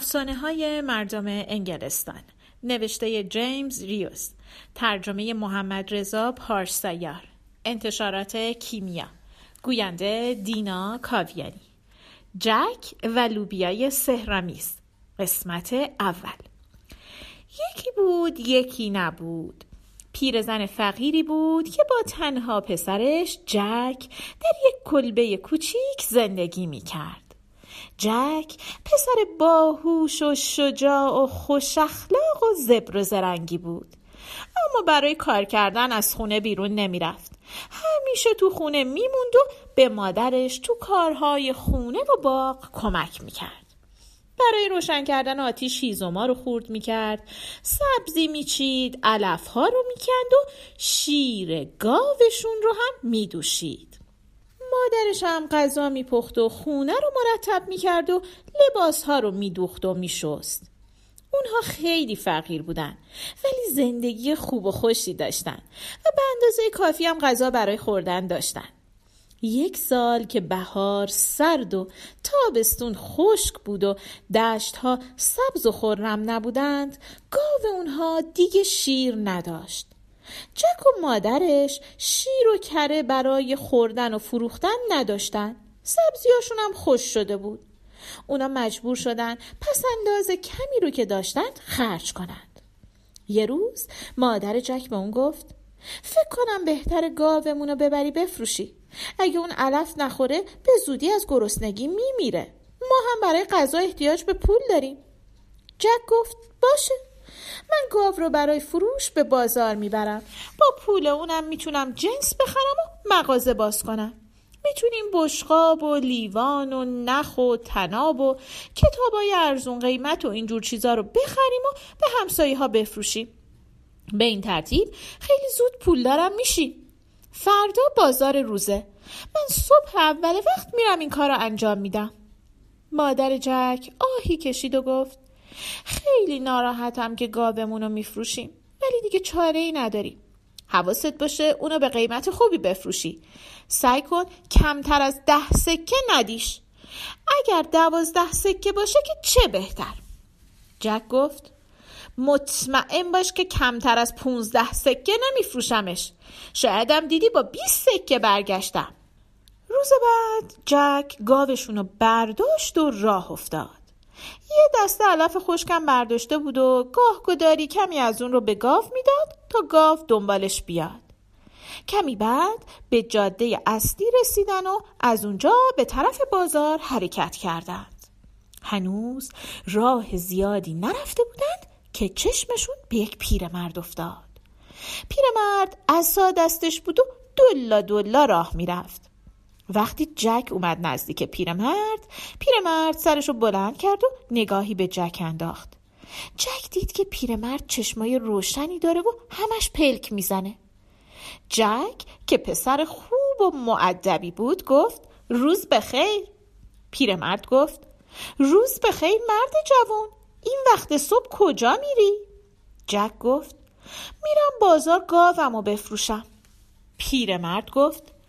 افسانه های مردم انگلستان. نوشته جیمز ریوس ترجمه محمد رضا پارسایار. انتشارات کیمیا. گوینده دینا کاویانی. جک و لوبیای سهرمیز قسمت اول. یکی بود یکی نبود. پیرزن فقیری بود که با تنها پسرش جک در یک کلبه کوچیک زندگی می کرد. جک پسر باهوش و شجاع و خوش اخلاق و زبر و زرنگی بود. اما برای کار کردن از خونه بیرون نمی‌رفت. همیشه تو خونه میموند و به مادرش تو کارهای خونه و باغ کمک می‌کرد. برای روشن کردن آتیش هیزوما رو خورد می‌کرد. سبزی میچید علفها رو می‌کند و شیر گاوشون رو هم میدوشید. مادرش هم غذا میپخت و خونه رو مرتب می‌کرد و لباسها رو میدوخت و میشست. اونها خیلی فقیر بودن ولی زندگی خوب و خوشی داشتن و به اندازه کافی هم غذا برای خوردن داشتن. یک سال که بهار سرد و تابستون خشک بود و دشتها سبز و خرم نبودند گاو اونها دیگه شیر نداشت. جک و مادرش شیر و کره برای خوردن و فروختن نداشتن. سبزیاشون هم خوش شده بود. اونا مجبور شدن پس انداز کمی رو که داشتند خرج کنند. یه روز مادر جک به اون گفت فکر کنم بهتر گاومون رو ببری بفروشی. اگه اون علف نخوره به زودی از گرسنگی میمیره. ما هم برای غذا احتیاج به پول داریم. جک گفت باشه. من گاو رو برای فروش به بازار می‌برم. با پول اونم می‌تونم جنس بخرم و مغازه باز کنم. می‌تونیم بشقاب و لیوان و نخ و تناب و کتابای ارزون قیمت و اینجور چیزا رو بخریم و به همسایه ها بفروشیم. به این ترتیب خیلی زود پول دارم میشیم فردا بازار روزه. من صبح اول وقت میرم این کار رو انجام میدم. مادر جک آهی کشید و گفت خیلی ناراحتم که گاومون رو میفروشیم. ولی دیگه چاره ای نداریم. حواست باشه اونو به قیمت خوبی بفروشی. سعی کن کمتر از ده سکه ندیش. اگر دوازده سکه باشه که چه بهتر؟ جک گفت مطمئن باش که کمتر از پونزده سکه نمیفروشمش. شایدم دیدی با 20 سکه برگشتم. روز بعد جک گاوشونو برداشت و راه افتاد. یه دسته علف خشکم برداشته بود و گاه گداری کمی از اون رو به گاو می‌داد تا گاو دنبالش بیاد. کمی بعد به جاده اصلی رسیدن و از اونجا به طرف بازار حرکت کردند. هنوز راه زیادی نرفته بودند که چشمشون به یک پیرمرد افتاد. پیرمرد عصا دستش بود و دلا دلا راه می‌رفت. وقتی جک اومد نزدیک پیرمرد پیرمرد سرش رو بلند کرد و نگاهی به جک انداخت. جک دید که پیرمرد چشمای روشنی داره و همش پلک می‌زنه. جک که پسر خوب و معدبی بود گفت روز بخیر. پیرمرد گفت روز بخیر مرد جوان این وقت صبح کجا میری؟ جک گفت میرم بازار گاوم و بفروشم. پیرمرد گفت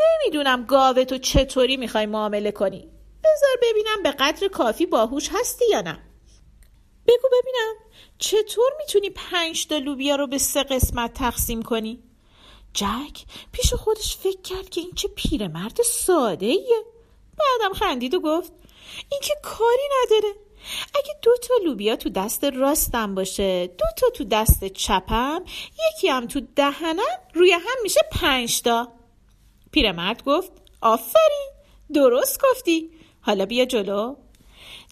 نمی‌دونم گاوه تو چطوری می‌خوای معامله کنی. بذار ببینم به قدر کافی باهوش هستی یا نه. بگو ببینم چطور می‌تونی پنج تا لوبیا رو به سه قسمت تقسیم کنی؟ جک پیش خودش فکر کرد که این چه پیرمرد ساده ایه بعدم خندید و گفت این که کاری نداره. اگه دو تا لوبیا تو دست راستم باشه دو تا تو دست چپم یکی هم تو دهنم روی هم میشه پنج تا. پیرمرد گفت آفرین درست گفتی حالا بیا جلو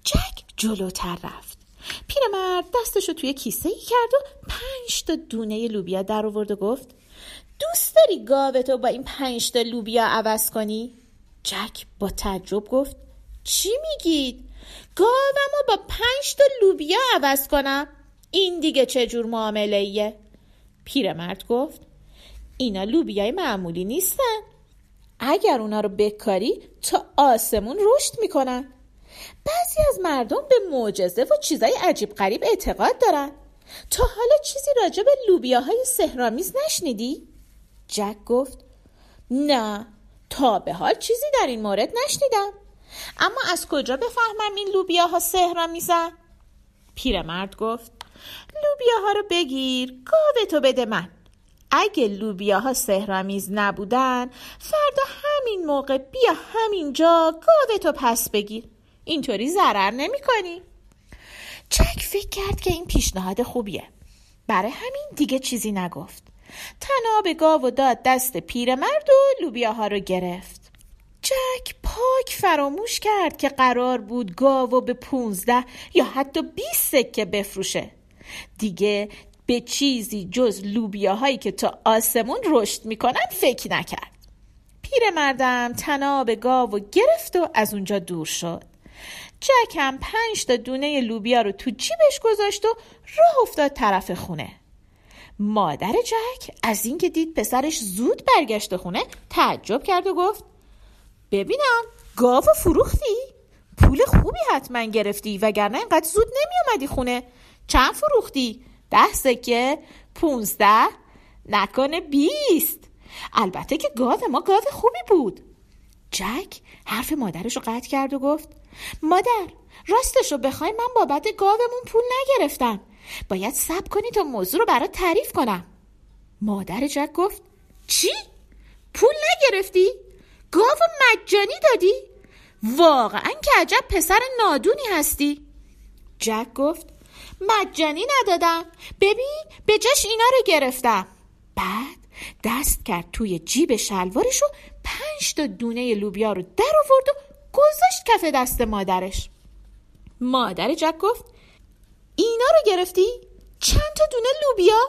جک جلوتر رفت پیرمرد دستشو توی کیسه ای کرد و پنج تا دونه لوبیا در آورد و گفت دوست داری گاوتو با این پنج تا لوبیا عوض کنی؟ جک با تعجب گفت چی میگید؟ گاومو با پنج تا لوبیا عوض کنم؟ این دیگه چه جور معامله ایه؟ پیرمرد گفت اینا لوبیای معمولی نیستن اگر اونا رو بکاری تا آسمون رشد می‌کنن بعضی از مردم به معجزه و چیزای عجیب غریب اعتقاد دارن تا حالا چیزی راجع به لوبیاهای سهرامیز نشنیدی؟ جک گفت نه تا به حال چیزی در این مورد نشنیدم اما از کجا بفهمم این لوبیاها سهرا میزن؟ پیرمرد گفت لوبیاها رو بگیر گاوه تو بده من اگه لوبیاها سهرامیز نبودن فردا همین موقع بیا همینجا گاوه تو پس بگیر. اینطوری ضرر نمی کنی چک فکر کرد که این پیشنهاد خوبیه. برای همین دیگه چیزی نگفت. تناب گاو و داد دست پیرمرد و لوبیاها رو گرفت. جک پاک فراموش کرد که قرار بود گاو به پونزده یا حتی بیست سکه بفروشه. دیگه به چیزی جز لوبیاهایی که تا آسمون رشد می‌کنن فکر نکرد پیرمردم تناب گاو و گرفت و از اونجا دور شد جک هم پنج تا دونه لوبیا رو تو جیبش گذاشت و راه افتاد طرف خونه مادر جک از اینکه دید پسرش زود برگشت خونه تعجب کرد و گفت ببینم گاو فروختی؟ پول خوبی حتما گرفتی وگرنه اینقدر زود نمی اومدی خونه چند فروختی؟ ده سکه؟ پونزده؟ نکنه بیست البته که گاو ما گاو خوبی بود جک حرف مادرش رو قطع کرد و گفت مادر راستش رو بخوای من بابت گاومون پول نگرفتم باید سب کنی تا موضوع رو برات تعریف کنم مادر جک گفت چی؟ پول نگرفتی؟ گاو مجانی دادی؟ واقعا که عجب پسر نادونی هستی جک گفت مجانی ندادم. ببین به جاش اینا رو گرفتم. بعد دست کرد توی جیب شلوارش و پنج تا دونه لوبیا رو در آورد و گذاشت کف دست مادرش. مادر جک گفت اینا رو گرفتی؟ چند تا دونه لوبیا؟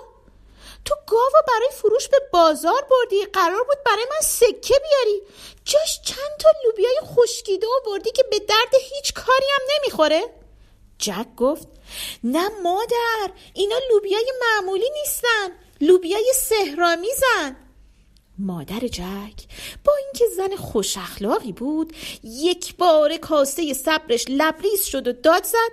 تو گاو برای فروش به بازار بردی قرار بود برای من سکه بیاری. جاش چند تا لوبیای خشکیده و بردی که به درد هیچ کاری هم نمی‌خوره؟ جک گفت نه مادر اینا لوبیای معمولی نیستن لوبیای سهرامیزن مادر جک با اینکه زن خوش اخلاقی بود یک بار کاسه صبرش لبریز شد و داد زد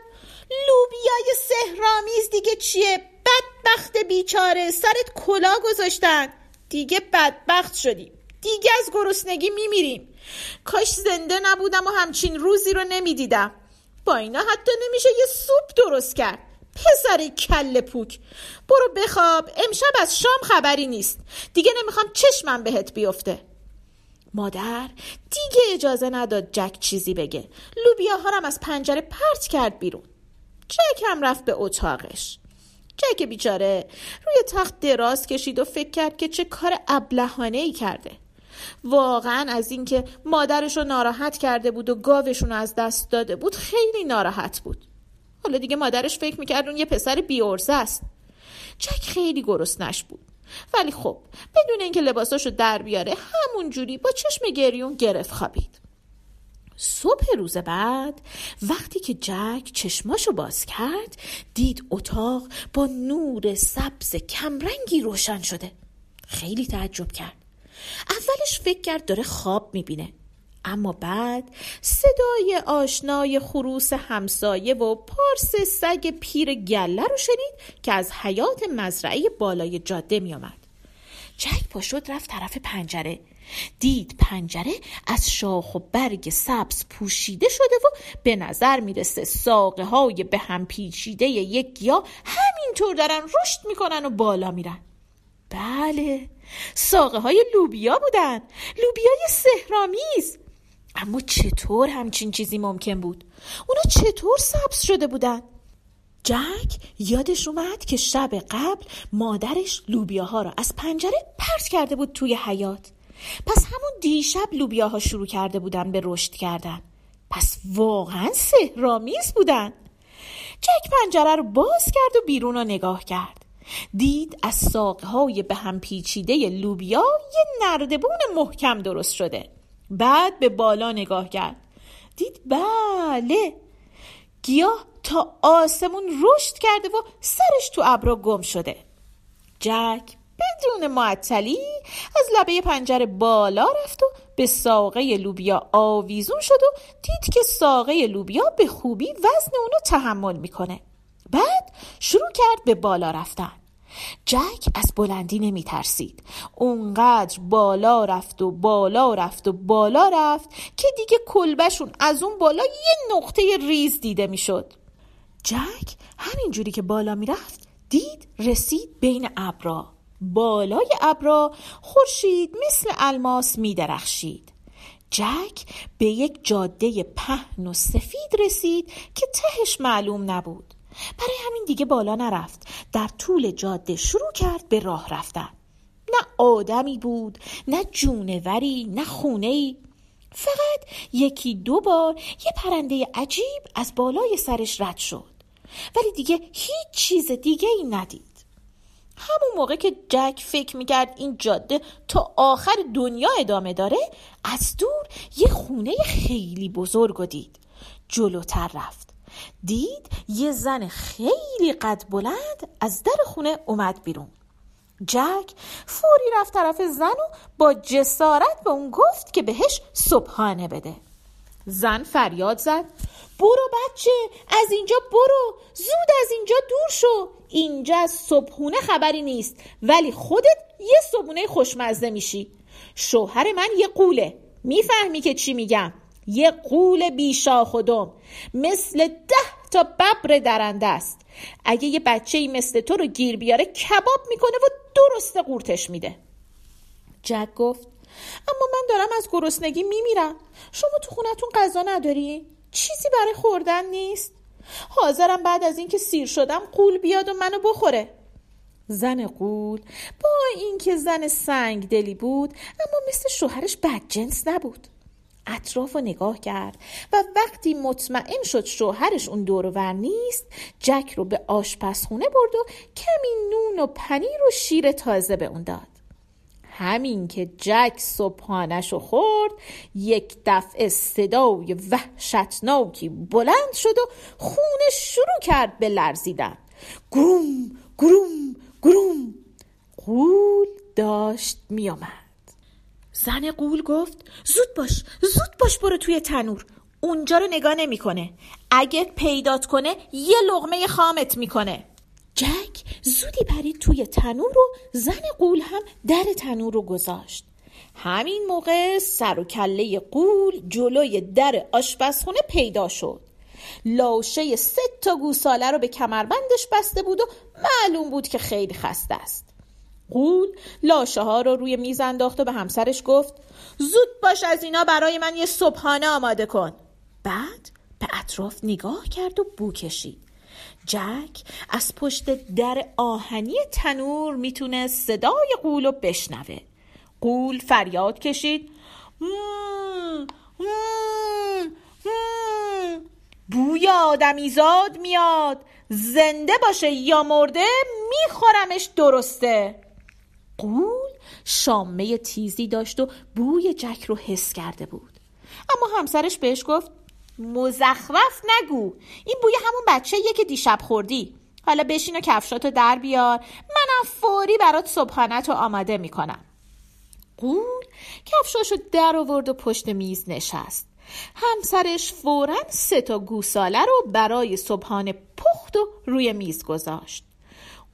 لوبیای سهرامیز دیگه چیه؟ بدبخت بیچاره سرت کلا گذاشتن. دیگه بدبخت شدیم. دیگه از گرسنگی میمیریم. کاش زنده نبودم و همچین روزی رو نمی‌دیدم. با اینا حتی نمیشه یه سوپ درست کرد. پسر کل پوک. برو بخواب امشب از شام خبری نیست. دیگه نمی‌خوام چشمم بهت بیفته. مادر دیگه اجازه نداد جک چیزی بگه. لوبیاها هم از پنجره پرت کرد بیرون. جک هم رفت به اتاقش. جک بیچاره روی تخت دراز کشید و فکر کرد که چه کار ابلهانه ای کرده. واقعا از اینکه مادرش رو ناراحت کرده بود و گاوشون رو از دست داده بود خیلی ناراحت بود. حالا دیگه مادرش فکر می‌کرد اون یه پسر بیورزه است. جک خیلی گرسنش بود. ولی خب بدون اینکه لباساشو در بیاره همون جوری با چشم گریون گرفت خوابید. صبح روز بعد وقتی که جک چشماشو باز کرد دید اتاق با نور سبز کمرنگی روشن شده. خیلی تعجب کرد. اولش فکر کرد داره خواب می‌بینه. اما بعد صدای آشنای خروس همسایه و پارس سگ پیر گله رو شنید که از حیات مزرعه بالای جاده میآمد. جک پا شد رفت طرف پنجره. دید پنجره از شاخ و برگ سبز پوشیده شده و به نظر می‌رسه ساقه های به هم پیچیده یک یا همینطور دارن رشد می‌کنن و بالا میرن. بله ساقه های لوبیا بودن. لوبیای سهرامیز اما چطور همچین چیزی ممکن بود؟ اونا چطور سبز شده بودن؟ جک یادش اومد که شب قبل مادرش لوبیاها را از پنجره پرت کرده بود توی حیات پس همون دیشب لوبیاها شروع کرده بودن به رشد کردن. پس واقعا سهرامیز بودن. جک پنجره رو باز کرد و بیرون رو نگاه کرد. دید از ساقهای به هم پیچیده لوبیا یه نردبون محکم درست شده. بعد به بالا نگاه کرد. دید بله. گیاه تا آسمون رشد کرده و سرش تو ابرا گم شده. جک بدون معطلی از لبه پنجره بالا رفت و به ساقه لوبیا آویزون شد و دید که ساقه لوبیا به خوبی وزن اونو تحمل می‌کنه. بعد شروع کرد به بالا رفتن. جک از بلندی نمی ترسید اونقدر بالا رفت و بالا رفت و بالا رفت که دیگه کلبشون از اون بالا یه نقطه ریز دیده می‌شد. جک همینجوری که بالا می‌رفت دید رسید بین ابرا. بالای ابرا خورشید مثل الماس می درخشید جک به یک جاده پهن و سفید رسید که تهش معلوم نبود. برای همین دیگه بالا نرفت. در طول جاده شروع کرد به راه رفتن. نه آدمی بود نه جونوری نه خونه فقط یکی دو بار یه پرنده عجیب از بالای سرش رد شد. ولی دیگه هیچ چیز دیگه ای ندید. همون موقع که جک فکر می‌کرد این جاده تا آخر دنیا ادامه داره از دور یه خونه خیلی بزرگ و دید. جلوتر رفت. دید یه زن خیلی قد بلند از در خونه اومد بیرون. جک فوری رفت طرف زن و با جسارت به اون گفت که بهش صبحانه بده. زن فریاد زد. برو بچه از اینجا برو. زود از اینجا دور شو. اینجا از صبحونه خبری نیست ولی خودت یه صبحونه خوشمزه میشی. شوهر من یه قوله. می‌فهمی که چی میگم. یه قول بیشا خودم مثل ده تا ببر درنده است. اگه یه بچه ای مثل تو رو گیر بیاره کباب می‌کنه و درست قورتش میده. جک گفت اما من دارم از گرسنگی میمیرم. شما تو خونتون غذا نداری؟ چیزی برای خوردن نیست؟ حاضرم بعد از اینکه سیر شدم قول بیاد و منو بخوره. زن قول با اینکه زن سنگ دلی بود اما مثل شوهرش بدجنس نبود. اطراف رو نگاه کرد و وقتی مطمئن شد شوهرش اون دور نیست جک رو به آشپزخونه برد و کمی نون و پنیر و شیر تازه به اون داد. همین که جک صبحانش رو خورد یک دفعه صدای وحشتناکی بلند شد و خونه شروع کرد به لرزیدن. گروم گروم گروم. قول داشت میامد زن قول گفت زود باش زود باش برو توی تنور. اونجا رو نگاه نمی‌کنه. اگه پیدات کنه یه لغمه خامت می‌کنه. جک زودی پرید توی تنور و زن قول هم در تنور رو گذاشت. همین موقع سر و کله قول جلوی در آشپزخونه پیدا شد. لاشه سه تا گوساله رو به کمربندش بسته بود و معلوم بود که خیلی خسته است. قول لاشه ها رو روی میز انداخت و به همسرش گفت زود باش از اینا برای من یه صبحانه آماده کن. بعد به اطراف نگاه کرد و بو کشید. جک از پشت در آهنی تنور می‌تونه صدای قول رو بشنوه. قول فریاد کشید بوی آدمیزاد میاد. زنده باشه یا مرده میخورمش درسته. قول شامه تیزی داشت و بوی جک رو حس کرده بود. اما همسرش بهش گفت مزخرف نگو این بوی همون بچه یه که دیشب خوردی. حالا بشین و کفشاتو در بیار منم فوری برات صبحانت رو آماده می‌کنم. قول کفشاشو در آورد و پشت میز نشست. همسرش فورا سه تا گوساله رو برای صبحانه پخت و روی میز گذاشت.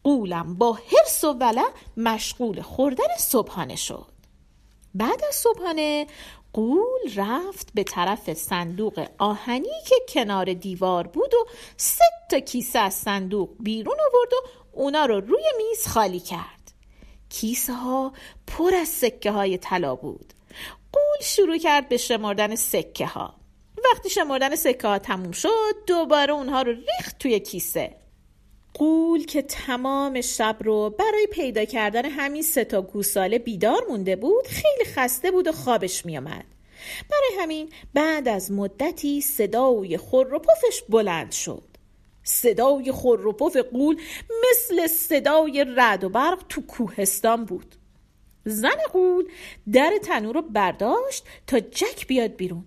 قولم با حرس و وله مشغول خوردن صبحانه شد. بعد از صبحانه قول رفت به طرف صندوق آهنی که کنار دیوار بود و سه تا کیسه از صندوق بیرون آورد و اونا رو روی میز خالی کرد. کیسه ها پر از سکه های طلا بود. قول شروع کرد به شمردن سکه ها وقتی شمردن سکه ها تموم شد دوباره اونها رو ریخت توی کیسه. قول که تمام شب رو برای پیدا کردن همین سه تا گوساله بیدار مونده بود خیلی خسته بود و خوابش میامد برای همین بعد از مدتی صدای خور و پفش بلند شد. صدای خور و پف قول مثل صدای رد و برق تو کوهستان بود. زن قول در تنور رو برداشت تا جک بیاد بیرون.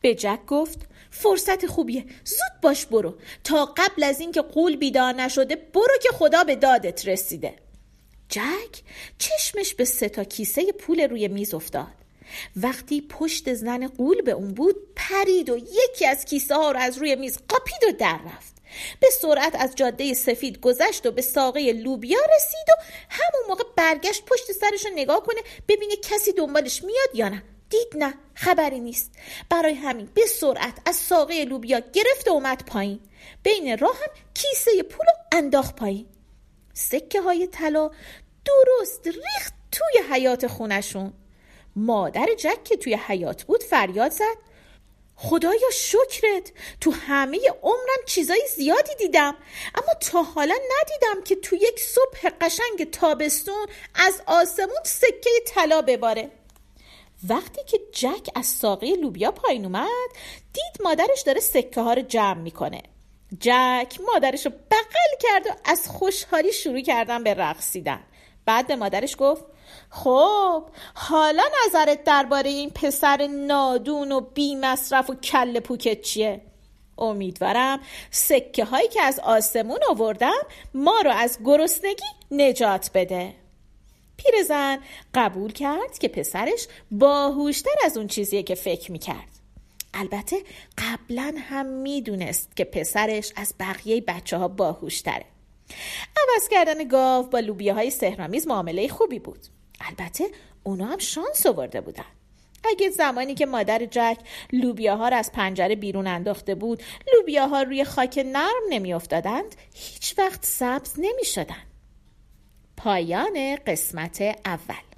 به جک گفت فرصت خوبیه. زود باش برو. تا قبل از اینکه قول بیدار نشده برو که خدا به دادت رسیده. جک چشمش به سه تا کیسه پول روی میز افتاد. وقتی پشت زن قول به اون بود پرید و یکی از کیسه ها رو از روی میز قاپید و در رفت. به سرعت از جاده سفید گذشت و به ساقه لوبیا رسید و همون موقع برگشت پشت سرش رو نگاه کنه ببینه کسی دنبالش میاد یا نه. دید نه خبری نیست. برای همین به سرعت از ساقه لوبیا گرفت و اومد پایین. بین راه هم کیسه پول انداخت پایین. سکه های طلا درست ریخت توی حیات خونشون مادر جک که توی حیات بود فریاد زد. خدایا شکرت. تو همه عمرم چیزای زیادی دیدم. اما تا حالا ندیدم که تو یک صبح قشنگ تابستون از آسمون سکه طلا بباره. وقتی که جک از ساقه لوبیا پایین اومد دید مادرش داره سکه ها رو جمع می‌کنه. جک مادرش رو بغل کرد و از خوشحالی شروع کردن به رقصیدن. بعد به مادرش گفت خب حالا نظرت درباره این پسر نادون و بی مصرف و کل پوکت چیه؟ امیدوارم سکه هایی که از آسمون آوردم ما رو از گرسنگی نجات بده. پیرزن قبول کرد که پسرش باهوشتر از اون چیزیه که فکر می‌کرد. البته قبلا هم می‌دونست که پسرش از بقیه بچه ها باهوشتره. عوض کردن گاو با لوبیاهای سهرامیز معامله خوبی بود. البته اونا هم شانس آورده بودن. اگه زمانی که مادر جک لوبیاها را از پنجره بیرون انداخته بود لوبیاها روی خاک نرم نمیافتادند هیچ وقت سبز نمی شدن. پایان قسمت اول.